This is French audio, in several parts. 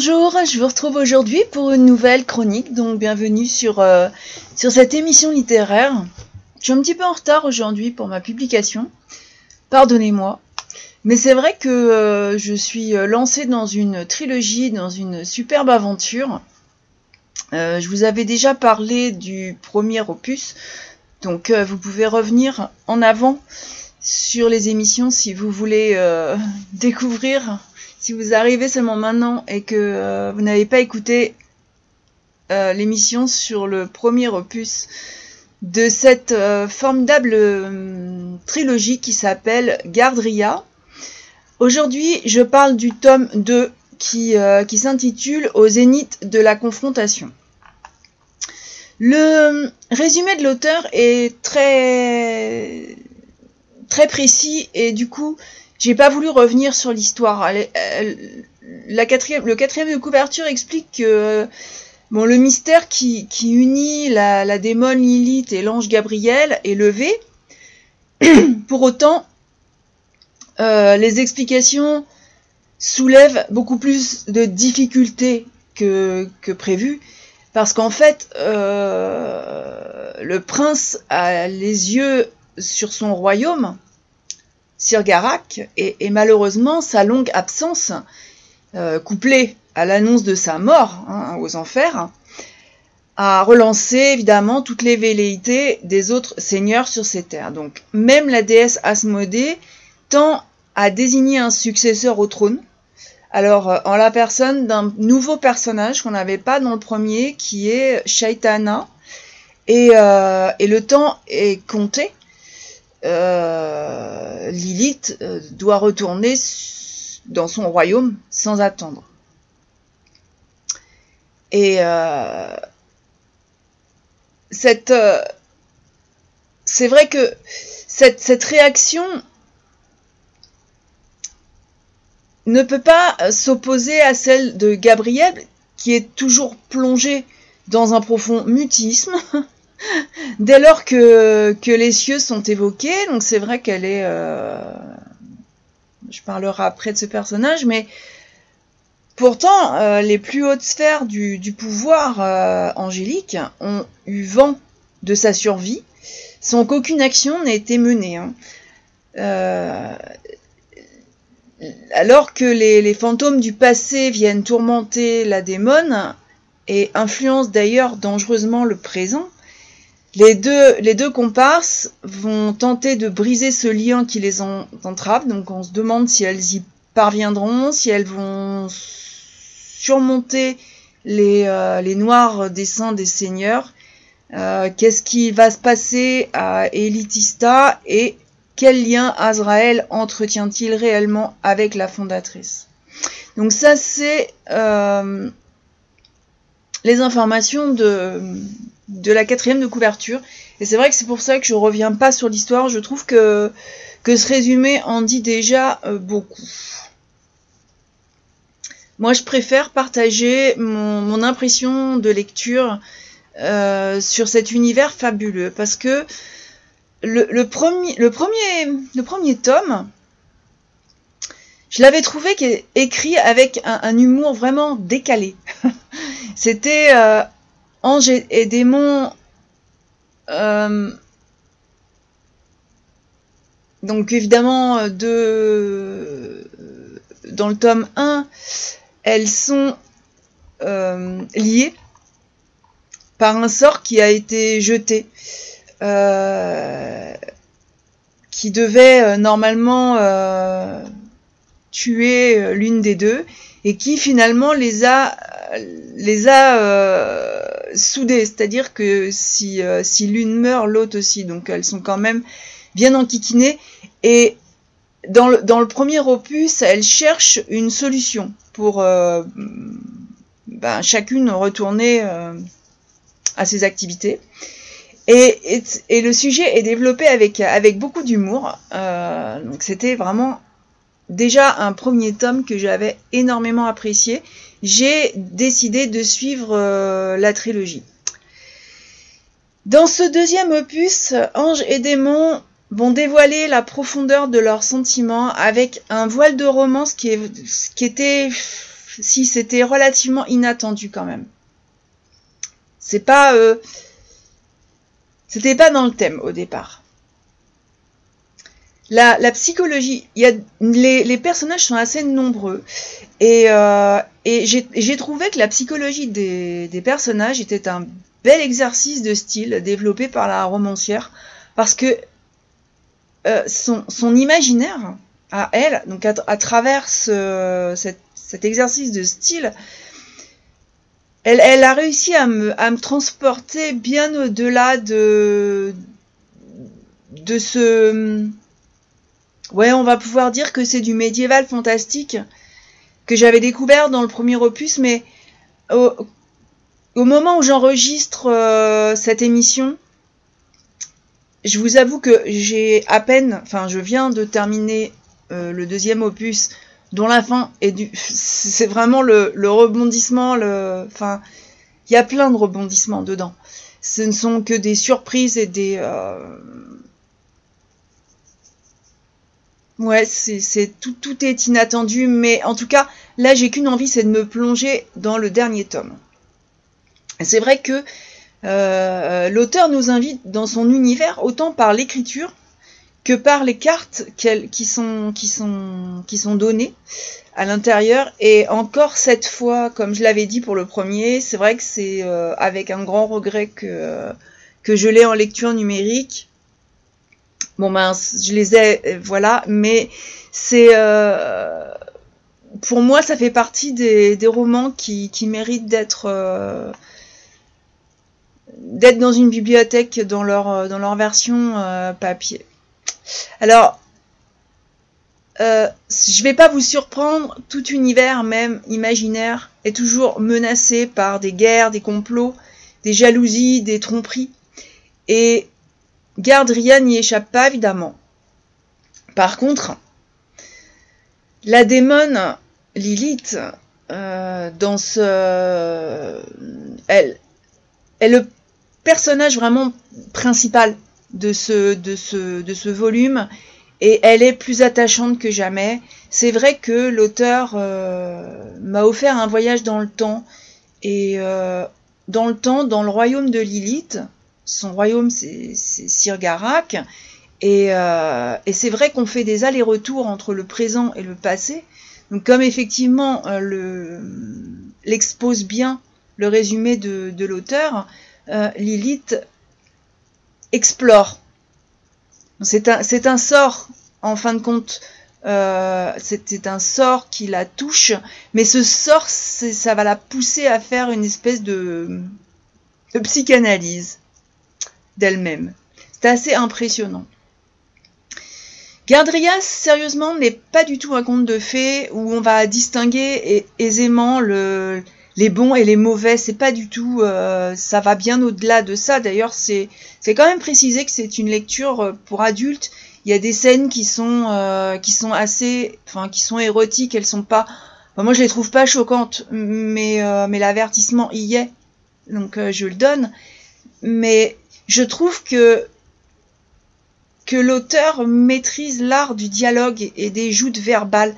Bonjour, je vous retrouve aujourd'hui pour une nouvelle chronique, donc bienvenue sur, euh, sur cette émission littéraire. Je suis un petit peu en retard aujourd'hui pour ma publication, pardonnez-moi. Mais c'est vrai que euh, je suis lancée dans une trilogie, dans une superbe aventure. Euh, je vous avais déjà parlé du premier opus, donc vous pouvez revenir en avant sur les émissions si vous voulez découvrir si vous arrivez seulement maintenant et que euh, vous n'avez pas écouté euh, l'émission sur le premier opus de cette euh, formidable trilogie qui s'appelle Gardria. Aujourd'hui, je parle du tome 2 qui, qui s'intitule Au zénith de la confrontation. Le résumé de l'auteur est très très précis et du coup j'ai pas voulu revenir sur l'histoire. La quatrième, le quatrième de couverture explique que bon, le mystère qui, unit la, la démone Lilith et l'ange Gabriel est levé. Pour autant, euh, les explications soulèvent beaucoup plus de difficultés que, que prévu. Parce qu'en fait, euh, le prince a les yeux sur son royaume, Sir Garak, et, malheureusement sa longue absence, euh, couplée à l'annonce de sa mort hein, aux enfers, a relancé évidemment toutes les velléités des autres seigneurs sur ces terres. Donc même la déesse Asmodée tend à désigner un successeur au trône. Alors euh, en la personne d'un nouveau personnage qu'on n'avait pas dans le premier, qui est Shaitana, et, euh, et le temps est compté euh, Lilith euh, doit retourner dans son royaume sans attendre. Et euh, c'est vrai que cette, cette réaction ne peut pas s'opposer à celle de Gabriel, qui est toujours plongé dans un profond mutisme, Dès lors que, les cieux sont évoqués, donc c'est vrai qu'elle est... Euh, je parlerai après de ce personnage, mais pourtant, euh, les plus hautes sphères du, pouvoir euh, angélique ont eu vent de sa survie, sans qu'aucune action n'ait été menée. Hein. alors que les, les, fantômes du passé viennent tourmenter la démone et influencent d'ailleurs dangereusement le présent, les deux, comparses vont tenter de briser ce lien qui les entrave, donc on se demande si elles y parviendront, si elles vont surmonter les, euh, noirs dessins des seigneurs, euh, qu'est-ce qui va se passer à Elitista et quel lien Azrael entretient-il réellement avec la fondatrice? Donc ça c'est euh, les informations de, de la quatrième de couverture. Et c'est vrai que c'est pour ça que je reviens pas sur l'histoire. Je trouve que, ce résumé en dit déjà euh, beaucoup. Moi, je préfère partager mon, impression de lecture euh, sur cet univers fabuleux parce que le premier tome, je l'avais trouvé écrit avec un, humour vraiment décalé. C'était euh, Ange et, démons. Euh, donc évidemment, euh, de, dans le tome 1, elles sont euh, liées par un sort qui a été jeté, qui devait normalement tuer l'une des deux, et qui finalement les a les a soudées, c'est-à-dire que si, euh, si l'une meurt, l'autre aussi, donc elles sont quand même bien enquiquinées. Et dans le, dans le premier opus, elles cherchent une solution pour euh, ben, chacune retourner euh, à ses activités. Et, et, le sujet est développé avec, avec beaucoup d'humour. donc c'était vraiment déjà un premier tome que j'avais énormément apprécié j'ai décidé de suivre euh, la trilogie. Dans ce deuxième opus, Ange et démons vont dévoiler la profondeur de leurs sentiments avec un voile de romance qui était si c'était relativement inattendu quand même. C'est pas, euh, c'était pas dans le thème au départ. La, la psychologie, y a, les, les, personnages sont assez nombreux. Et, euh, et j'ai trouvé que la psychologie des, des, personnages était un bel exercice de style développé par la romancière parce que euh, son, son, imaginaire à elle, donc à, à travers ce, cet, cet, exercice de style, elle, elle, a réussi à me, à me transporter bien au-delà de, de ce Ouais, on va pouvoir dire que c'est du médiéval fantastique que j'avais découvert dans le premier opus, mais au, au moment où j'enregistre euh, cette émission, je vous avoue que j'ai à peine, enfin, je viens de terminer euh, le deuxième opus, dont la fin est du, c'est vraiment le, le, rebondissement, le, enfin, il y a plein de rebondissements dedans. Ce ne sont que des surprises et des, euh, Ouais, c'est tout, tout est inattendu, mais en tout cas, là, j'ai qu'une envie, c'est de me plonger dans le dernier tome. C'est vrai que euh, l'auteur nous invite dans son univers autant par l'écriture que par les cartes qui sont, qui, sont, qui sont données à l'intérieur. Et encore cette fois, comme je l'avais dit pour le premier, c'est vrai que c'est euh, avec un grand regret que, que je l'ai en lecture numérique. Bon ben, je les ai, euh, voilà, mais c'est euh, pour moi, ça fait partie des, romans qui, méritent d'être euh, d'être dans une bibliothèque dans leur version papier. Alors, euh, je vais pas vous surprendre, tout univers, même imaginaire, est toujours menacé par des guerres, des complots, des jalousies, des tromperies. Et Gardria n'y échappe pas, évidemment. Par contre, la démone Lilith, euh. Elle est le personnage vraiment principal de ce volume et elle est plus attachante que jamais. C'est vrai que l'auteur euh, m'a offert un voyage dans le temps et euh, dans le temps, dans le royaume de Lilith, son royaume c'est Sirgarak. Et, euh, et c'est vrai qu'on fait des allers-retours entre le présent et le passé. Donc comme effectivement euh, le l'expose bien le résumé de, l'auteur, euh, Lilith explore. C'est un, sort, en fin de compte, c'est un sort qui la touche, mais ce sort, ça va la pousser à faire une espèce de psychanalyse d'elle-même. C'est assez impressionnant. Gardrias, sérieusement, n'est pas du tout un conte de fées où on va distinguer aisément le, les bons et les mauvais. C'est pas du tout. Euh, ça va bien au-delà de ça. D'ailleurs, c'est quand même précisé que c'est une lecture euh, pour adultes. Il y a des scènes qui sont euh, qui sont assez, enfin qui sont érotiques. Elles sont pas. Moi, je les trouve pas choquantes, mais mais l'avertissement y est, donc je le donne. Mais je trouve que que l'auteur maîtrise l'art du dialogue et des joutes verbales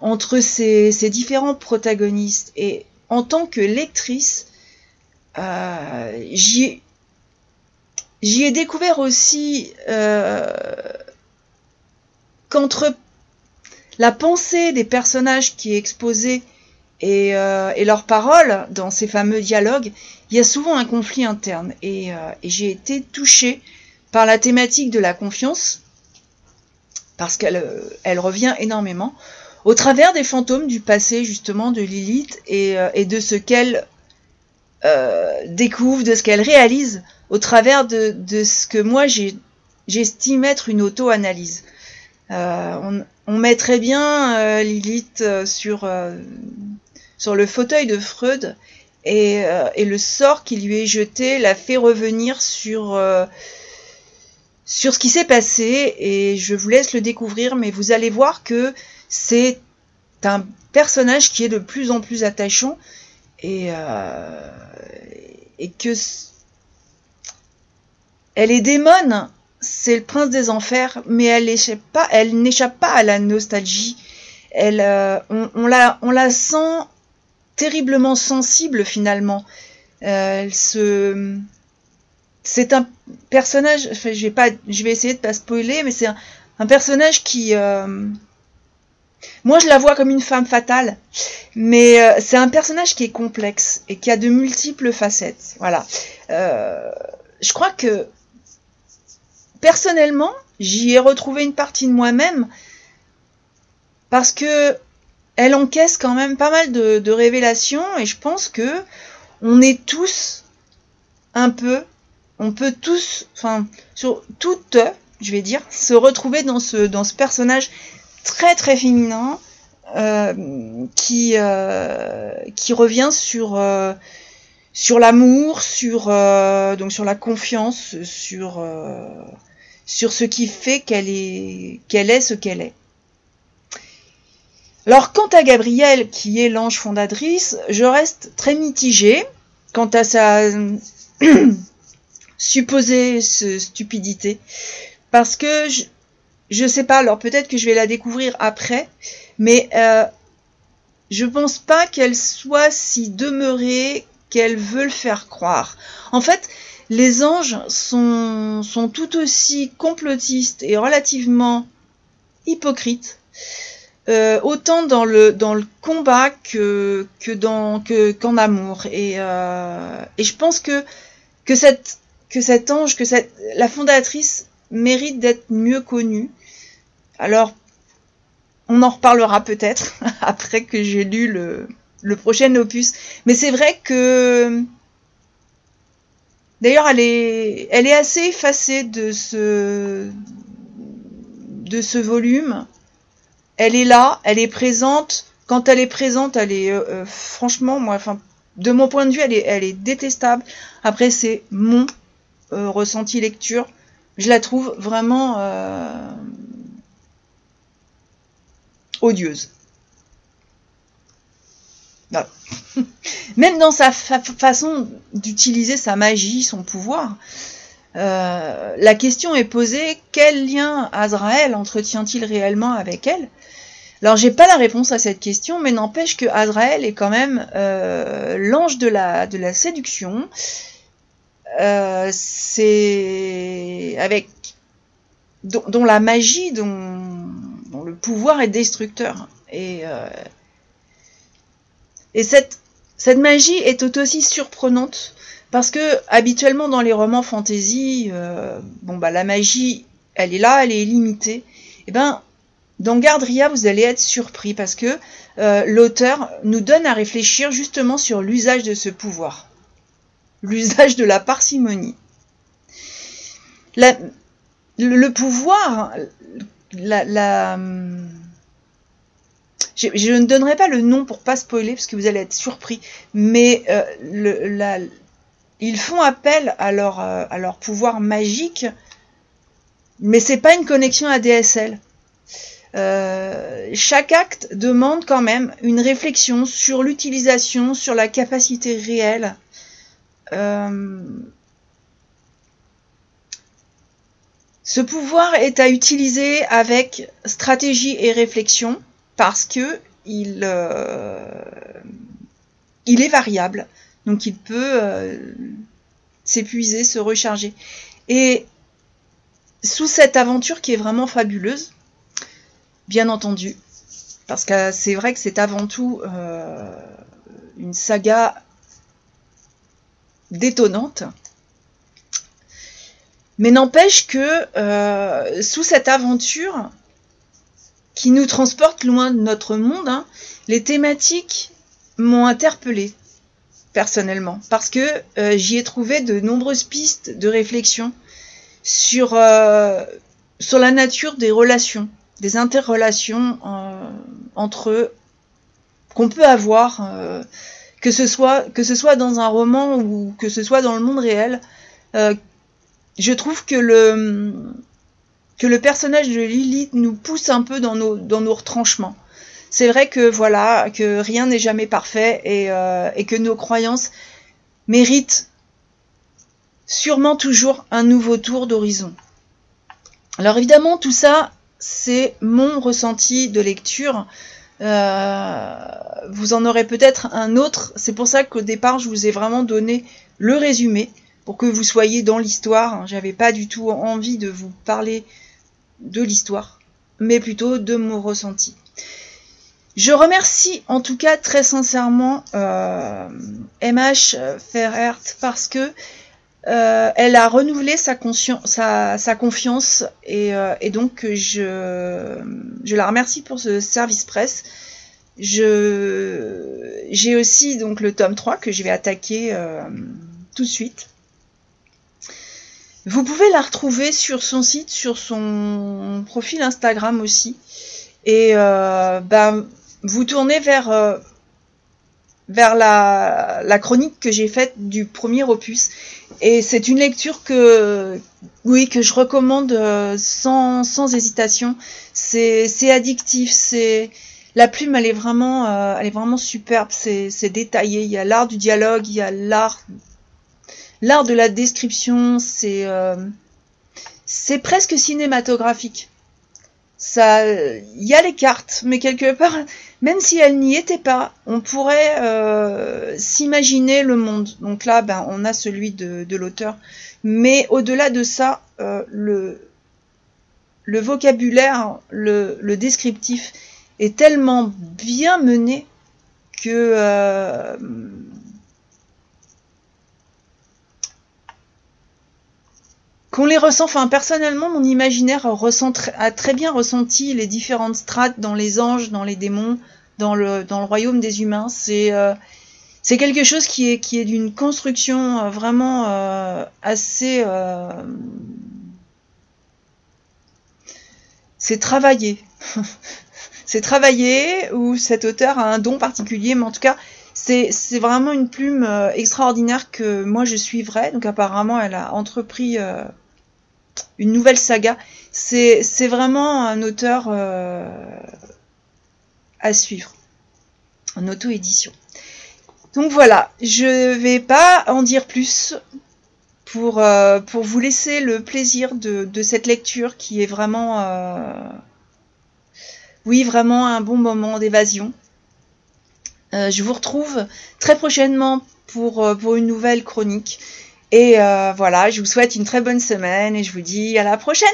entre ces, ces, différents protagonistes. Et en tant que lectrice, euh, j'y ai découvert aussi euh, qu'entre la pensée des personnages qui est exposée et, euh, et leurs paroles dans ces fameux dialogues, il y a souvent un conflit interne. Et, euh, j'ai été touchée par la thématique de la confiance, parce qu'elle euh, revient énormément, au travers des fantômes du passé justement de Lilith et, de ce qu'elle découvre, de ce qu'elle réalise, au travers de, ce que moi j'estime être une auto-analyse. On, met très bien Lilith sur, sur le fauteuil de Freud et, et, le sort qui lui est jeté la fait revenir sur sur ce qui s'est passé et je vous laisse le découvrir, mais vous allez voir que c'est un personnage qui est de plus en plus attachant et, euh, et que elle est démone, c'est le prince des enfers, mais elle n'échappe pas, pas à la nostalgie. Elle, euh, on, la, on la sent terriblement sensible finalement. elle se c'est un personnage, je, vais pas, je vais essayer de pas spoiler, mais c'est un, personnage qui... Euh, moi, je la vois comme une femme fatale, mais euh, c'est un personnage qui est complexe et qui a de multiples facettes. Voilà. Euh, je crois que, personnellement, j'y ai retrouvé une partie de moi-même parce que elle encaisse quand même pas mal de, révélations et je pense que on est tous un peu on peut tous, enfin, sur toutes, je vais dire, se retrouver dans ce, dans ce personnage très très féminin euh, qui, euh, qui revient sur, euh, sur l'amour, sur, donc sur la confiance, sur, sur ce qui fait qu'elle est, qu'elle est ce qu'elle est. Alors quant à Gabrielle, qui est l'ange fondatrice, je reste très mitigée quant à sa supposer ce stupidité. Parce que je, je sais pas, alors peut-être que je vais la découvrir après, mais euh, je pense pas qu'elle soit si demeurée qu'elle veut le faire croire. En fait, les anges sont tout aussi complotistes et relativement hypocrites, euh, autant dans le, dans le combat que, que dans que, qu'en amour. Et, euh, et je pense que, que cette que cet ange, que cette, la fondatrice mérite d'être mieux connue. Alors, on en reparlera peut-être après que j'ai lu le, le prochain opus. Mais c'est vrai que D'ailleurs, elle est, elle est assez effacée de ce, de ce volume. Elle est là, elle est présente. Quand elle est présente, elle est, euh, euh, franchement, de mon point de vue, elle est, détestable. Après, c'est mon euh, ressenti lecture, je la trouve vraiment odieuse. Même dans sa façon d'utiliser sa magie, son pouvoir, euh, la question est posée quel lien Azrael entretient-il réellement avec elle? Alors j'ai pas la réponse à cette question, mais n'empêche que Azrael est quand même l'ange de la, séduction euh, c'est avec dont, la magie, dont, le pouvoir est destructeur. Et, euh, et cette magie est tout aussi surprenante parce que habituellement dans les romans fantasy, euh, bon bah la magie, elle est là, elle est illimitée. Et ben dans Gardria, vous allez être surpris parce que l'auteur nous donne à réfléchir justement sur l'usage de ce pouvoir l'usage de la parcimonie. le pouvoir, je, ne donnerai pas le nom pour pas spoiler parce que vous allez être surpris, mais euh, ils font appel à leur, euh, à leur pouvoir magique, mais c'est pas une connexion ADSL. Euh, chaque acte demande quand même une réflexion sur l'utilisation, sur la capacité réelle euh, ce pouvoir est à utiliser avec stratégie et réflexion parce que il, euh, il est variable. Donc il peut euh, s'épuiser, se recharger. Et sous cette aventure qui est vraiment fabuleuse, bien entendu, parce que c'est vrai que c'est avant tout une saga détonnante. Mais n'empêche que euh, sous cette aventure qui nous transporte loin de notre monde, hein, les thématiques m'ont interpellée personnellement parce que euh, j'y ai trouvé de nombreuses pistes de réflexion sur, euh, la nature des relations, des interrelations entre eux qu'on peut avoir que ce soit que ce dans un roman ou que ce soit dans le monde réel, euh, je trouve que le personnage de Lilith nous pousse un peu dans nos retranchements. C'est vrai que voilà que rien n'est jamais parfait et, euh, et que nos croyances méritent sûrement toujours un nouveau tour d'horizon. Alors évidemment tout ça c'est mon ressenti de lecture vous en aurez peut-être un autre. C'est pour ça qu'au départ, je vous ai vraiment donné le résumé pour que vous soyez dans l'histoire. J'avais pas du tout envie de vous parler de l'histoire, mais plutôt de mon ressenti. Je remercie en tout cas très sincèrement euh, MH Ferrert parce que euh, elle a renouvelé sa, confiance euh, et, donc je, la remercie pour ce service presse. J'ai aussi donc le tome 3 que je vais attaquer tout de suite. Vous pouvez la retrouver sur son site, sur son profil Instagram aussi. Et euh, ben, vous tournez vers, euh, vers la, la, chronique que j'ai faite du premier opus. Et c'est une lecture que, oui, que je recommande euh, sans, sans hésitation. C'est addictif, la plume, elle est vraiment, elle est vraiment superbe, c'est détaillé. Il y a l'art du dialogue, il y a l'art l'art de la description, c'est euh, c'est presque cinématographique. Ça, il y a les cartes, mais quelque part, même si elles n'y étaient pas, on pourrait euh, s'imaginer le monde. Donc là, ben, on a celui de, l'auteur. Mais au-delà de ça, euh, le, vocabulaire, le, descriptif est tellement bien mené que qu'on les ressent. Enfin, personnellement, mon imaginaire a très bien ressenti les différentes strates dans les anges, dans les démons, dans le, dans le royaume des humains. C'est euh, c'est quelque chose qui est, qui est d'une construction euh, vraiment euh, assez. c'est travaillé. c'est travaillé, ou cet auteur a un don particulier, mais en tout cas, c'est vraiment une plume extraordinaire que moi je suivrai. Donc apparemment, elle a entrepris une nouvelle saga. C'est vraiment un auteur à suivre en auto-édition. Donc voilà, je vais pas en dire plus pour, euh, vous laisser le plaisir de, cette lecture qui est vraiment, euh, oui, vraiment un bon moment d'évasion. je vous retrouve très prochainement pour, une nouvelle chronique. Et euh, voilà, je vous souhaite une très bonne semaine et je vous dis à la prochaine